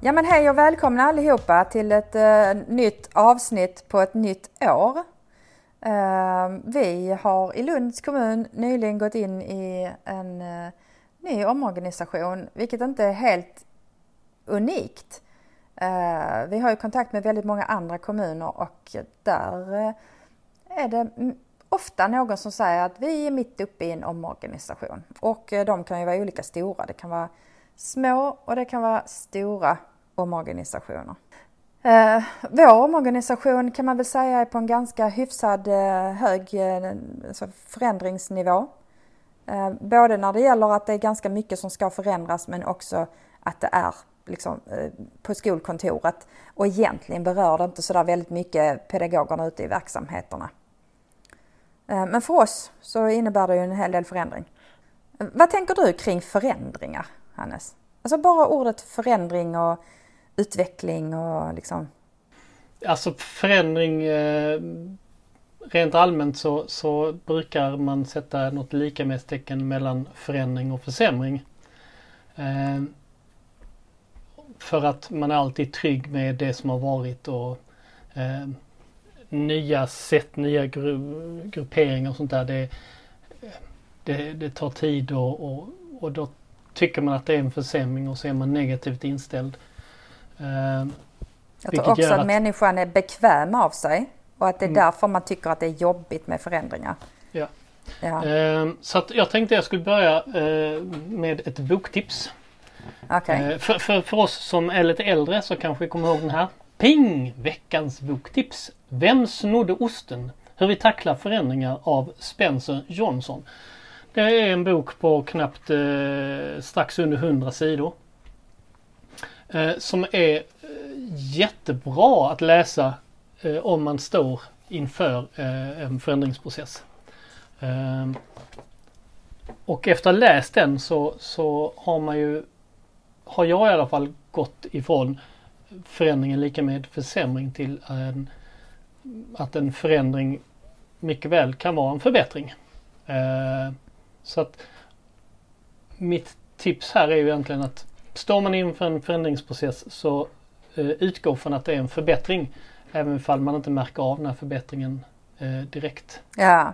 Ja men hej och välkomna allihopa till ett uh, nytt avsnitt på ett nytt år. Uh, vi har i Lunds kommun nyligen gått in i en uh, ny omorganisation, vilket inte är helt unikt. vi har ju kontakt med väldigt många andra kommuner och där är det ofta någon som säger att vi är mitt uppe i en omorganisation och de kan ju vara olika stora. Det kan vara små och det kan vara stora omorganisationer. Eh, vår omorganisation kan man väl säga är på en ganska hyfsad eh, hög eh, alltså förändringsnivå. Eh, både när det gäller att det är ganska mycket som ska förändras men också att det är liksom, eh, på skolkontoret och egentligen berör det inte så där väldigt mycket pedagogerna ute i verksamheterna. Eh, men för oss så innebär det ju en hel del förändring. Eh, vad tänker du kring förändringar, Hannes? Alltså bara ordet förändring och utveckling och liksom? Alltså förändring eh, rent allmänt så, så brukar man sätta något lika med tecken mellan förändring och försämring. Eh, för att man är alltid trygg med det som har varit och eh, nya sätt, nya gru grupperingar och sånt där. Det, det, det tar tid och, och, och då tycker man att det är en försämring och så är man negativt inställd. Eh, jag tror också att, att människan är bekväm av sig och att det är mm. därför man tycker att det är jobbigt med förändringar. Ja. ja. Eh, så att jag tänkte jag skulle börja eh, med ett boktips. Okay. Eh, för, för, för oss som är lite äldre så kanske vi kommer ihåg den här. Ping! Veckans boktips. Vem snodde osten? Hur vi tacklar förändringar av Spencer Johnson. Det är en bok på knappt eh, strax under 100 sidor. Eh, som är eh, jättebra att läsa eh, om man står inför eh, en förändringsprocess. Eh, och efter att ha läst den så, så har man ju, har jag i alla fall gått ifrån förändringen lika med försämring till en, att en förändring mycket väl kan vara en förbättring. Ehm, så att mitt tips här är ju egentligen att står man inför en förändringsprocess så eh, utgå från att det är en förbättring. Även ifall man inte märker av den här förbättringen eh, direkt. Ja,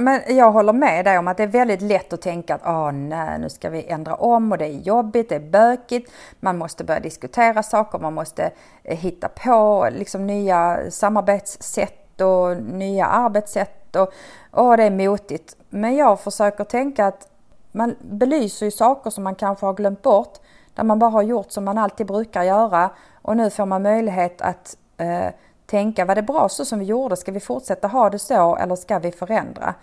men jag håller med dig om att det är väldigt lätt att tänka att oh, nej, nu ska vi ändra om och det är jobbigt, det är bökigt. Man måste börja diskutera saker, man måste eh, hitta på liksom nya samarbetssätt och nya arbetssätt och oh, det är motigt. Men jag försöker tänka att man belyser ju saker som man kanske har glömt bort där man bara har gjort som man alltid brukar göra och nu får man möjlighet att eh, tänka, var det bra så som vi gjorde? Ska vi fortsätta ha det så eller ska vi förändra?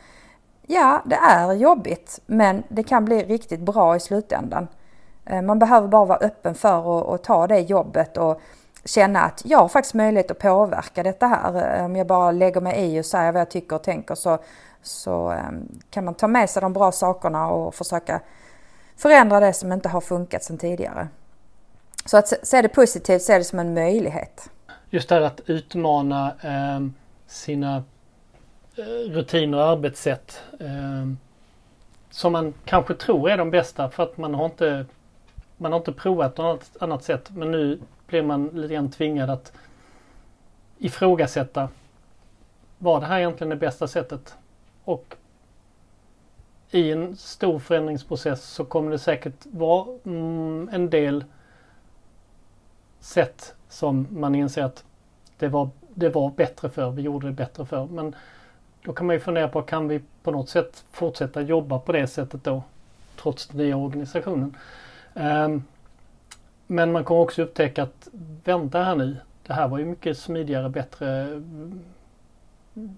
Ja, det är jobbigt men det kan bli riktigt bra i slutändan. Eh, man behöver bara vara öppen för att ta det jobbet och känna att jag har faktiskt möjlighet att påverka detta här. Om jag bara lägger mig i och säger vad jag tycker och tänker så, så ehm, kan man ta med sig de bra sakerna och försöka förändra det som inte har funkat sedan tidigare. Så att se det positivt, se det som en möjlighet. Just det här att utmana ehm, eh, sina rutiner och arbetssätt eh, som man kanske tror är de bästa för att man har inte man har inte provat något annat sätt men nu blir man lite grann tvingad att ifrågasätta var det här egentligen det bästa sättet? Och i en stor förändringsprocess så kommer det säkert vara mm, en del sätt som man inser att det var, det var bättre för, vi gjorde det bättre för. Men då kan man ju fundera på, kan vi på något sätt fortsätta jobba på det sättet då? Trots den nya organisationen. Ehm, men man kommer också upptäcka att vänta här nu, det här var ju mycket smidigare, bättre.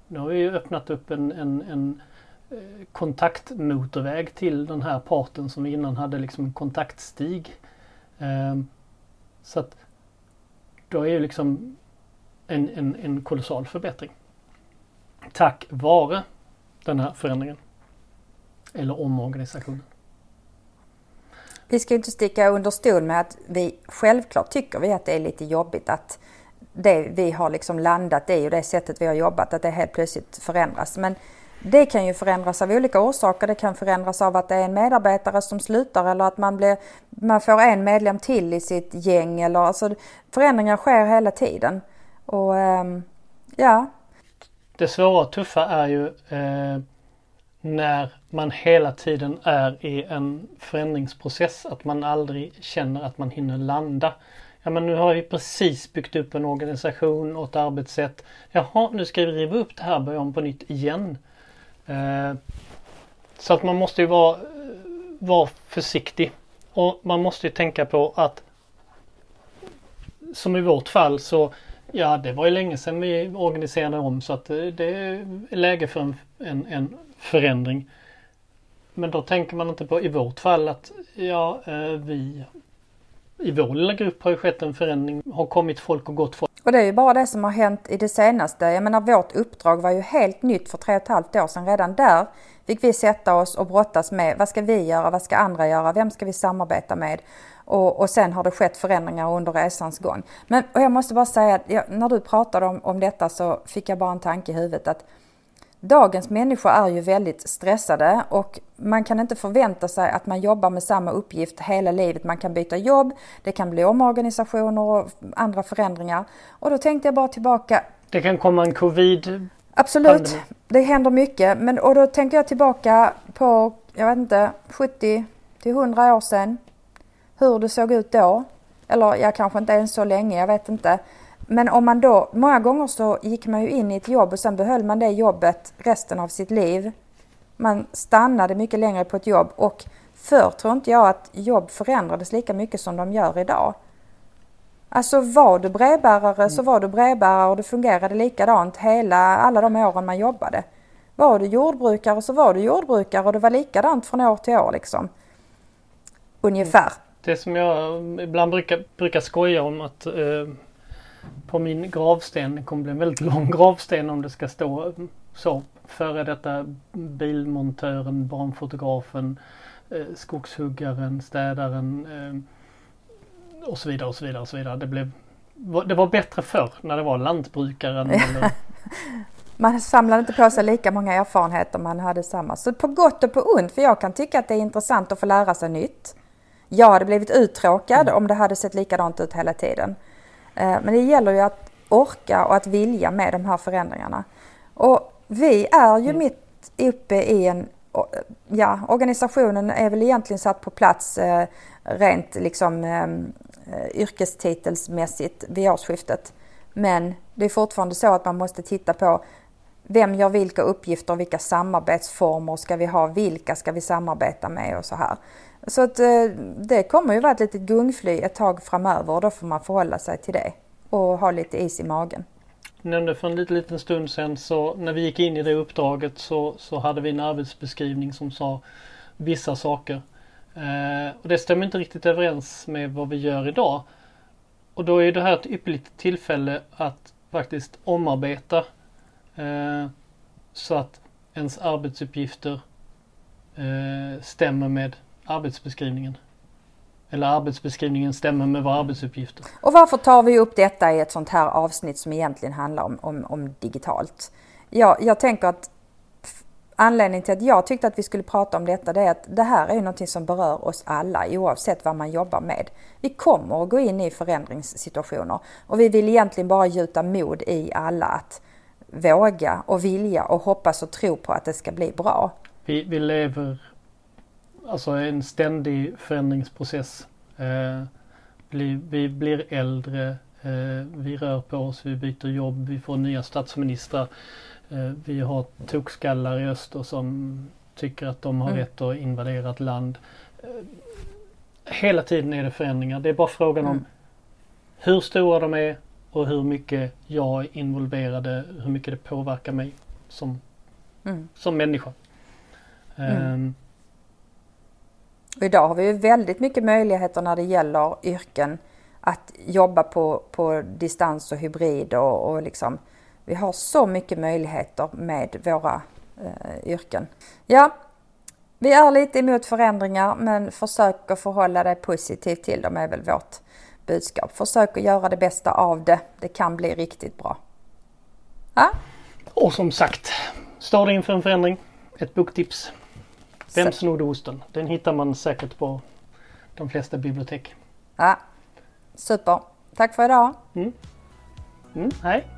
Nu har vi ju öppnat upp en, en, en eh, kontaktmotorväg till den här parten som vi innan hade liksom en kontaktstig. Ehm, så att då är det liksom en, en, en kolossal förbättring. Tack vare den här förändringen. Eller omorganisationen. Vi ska inte sticka under stol med att vi självklart tycker vi att det är lite jobbigt att det vi har liksom landat i och det sättet vi har jobbat att det helt plötsligt förändras. Men Det kan ju förändras av olika orsaker. Det kan förändras av att det är en medarbetare som slutar eller att man, blir, man får en medlem till i sitt gäng. Eller, alltså, förändringar sker hela tiden. Och ehm, ja. Det svåra och tuffa är ju eh, när man hela tiden är i en förändringsprocess. Att man aldrig känner att man hinner landa. Ja men nu har vi precis byggt upp en organisation och ett arbetssätt. Jaha, nu ska vi riva upp det här och börja om på nytt igen. Eh, så att man måste ju vara, vara försiktig. Och man måste ju tänka på att som i vårt fall så Ja det var ju länge sedan vi organiserade om så att eh, det är läge för en, en, en förändring. Men då tänker man inte på i vårt fall att ja eh, vi i vår lilla grupp har ju skett en förändring. Har kommit folk och gått folk. Och det är ju bara det som har hänt i det senaste. Jag menar vårt uppdrag var ju helt nytt för tre och ett halvt år sedan. Redan där fick vi sätta oss och brottas med vad ska vi göra, vad ska andra göra, vem ska vi samarbeta med? Och, och sen har det skett förändringar under resans gång. Men och jag måste bara säga, jag, när du pratade om, om detta så fick jag bara en tanke i huvudet att Dagens människor är ju väldigt stressade och man kan inte förvänta sig att man jobbar med samma uppgift hela livet. Man kan byta jobb, det kan bli omorganisationer och andra förändringar. Och då tänkte jag bara tillbaka. Det kan komma en covid Absolut, pandemi. det händer mycket. Men, och då tänker jag tillbaka på, jag vet inte, 70 till 100 år sedan. Hur det såg ut då. Eller ja, kanske inte ens så länge, jag vet inte. Men om man då, många gånger så gick man ju in i ett jobb och sen behöll man det jobbet resten av sitt liv. Man stannade mycket längre på ett jobb och förr tror inte jag att jobb förändrades lika mycket som de gör idag. Alltså var du brevbärare så var du brevbärare och det fungerade likadant hela, alla de åren man jobbade. Var du jordbrukare så var du jordbrukare och det var likadant från år till år liksom. Ungefär. Det som jag ibland brukar, brukar skoja om att eh, på min gravsten. Det kommer bli en väldigt lång gravsten om det ska stå så. Före detta bilmontören, barnfotografen, eh, skogshuggaren, städaren eh, och så vidare och så vidare och så vidare. Det, blev, det var bättre förr när det var lantbrukaren. eller... Man samlade inte på sig lika många erfarenheter man hade samma. Så på gott och på ont, för jag kan tycka att det är intressant att få lära sig nytt. Jag hade blivit uttråkad mm. om det hade sett likadant ut hela tiden. Eh, men det gäller ju att orka och att vilja med de här förändringarna. Och vi är ju mm. mitt uppe i en, ja organisationen är väl egentligen satt på plats eh, rent liksom eh, yrkestitelsmässigt vid årsskiftet. Men det är fortfarande så att man måste titta på vem gör vilka uppgifter, vilka samarbetsformer ska vi ha, vilka ska vi samarbeta med och så här. Så att eh, det kommer ju vara ett litet gungfly ett tag framöver och då får man förhålla sig till det och ha lite is i magen. Jag nämnde för en liten, liten stund sedan så när vi gick in i det uppdraget så, så hade vi en arbetsbeskrivning som sa vissa saker. Eh, och det stämmer inte riktigt överens med vad vi gör idag. Och då är det här ett ypperligt tillfälle att faktiskt omarbeta eh, så att ens arbetsuppgifter eh, stämmer med arbetsbeskrivningen. Eller arbetsbeskrivningen stämmer med våra arbetsuppgifter. Och varför tar vi upp detta i ett sånt här avsnitt som egentligen handlar om, om, om digitalt? Ja, jag tänker att anledningen till att jag tyckte att vi skulle prata om detta det är att det här är någonting som berör oss alla oavsett vad man jobbar med. Vi kommer att gå in i förändringssituationer och vi vill egentligen bara gjuta mod i alla att våga och vilja och hoppas och tro på att det ska bli bra. Vi, vi lever alltså en ständig förändringsprocess. Eh, vi blir äldre, eh, vi rör på oss, vi byter jobb, vi får nya statsministrar. Eh, vi har tokskallar i öster som tycker att de har mm. rätt att invadera ett land. Hela tiden är det förändringar. Det är bara frågan mm. om hur stora de är och hur mycket jag är involverade, hur mycket det påverkar mig som, mm. som människa. Um, och idag har vi ju väldigt mycket möjligheter när det gäller yrken att jobba på, på distans och hybrid och, och liksom vi har så mycket möjligheter med våra eh, yrken. Ja, vi är lite emot förändringar men försök att förhålla dig positiv till dem är väl vårt budskap. Försök att göra det bästa av det. Det kan bli riktigt bra. Ja? Och som sagt, Står du inför en förändring? Ett boktips. Vem snodde osten? Den hittar man säkert på de flesta bibliotek. Ja, super. Tack för idag. Mm, hej!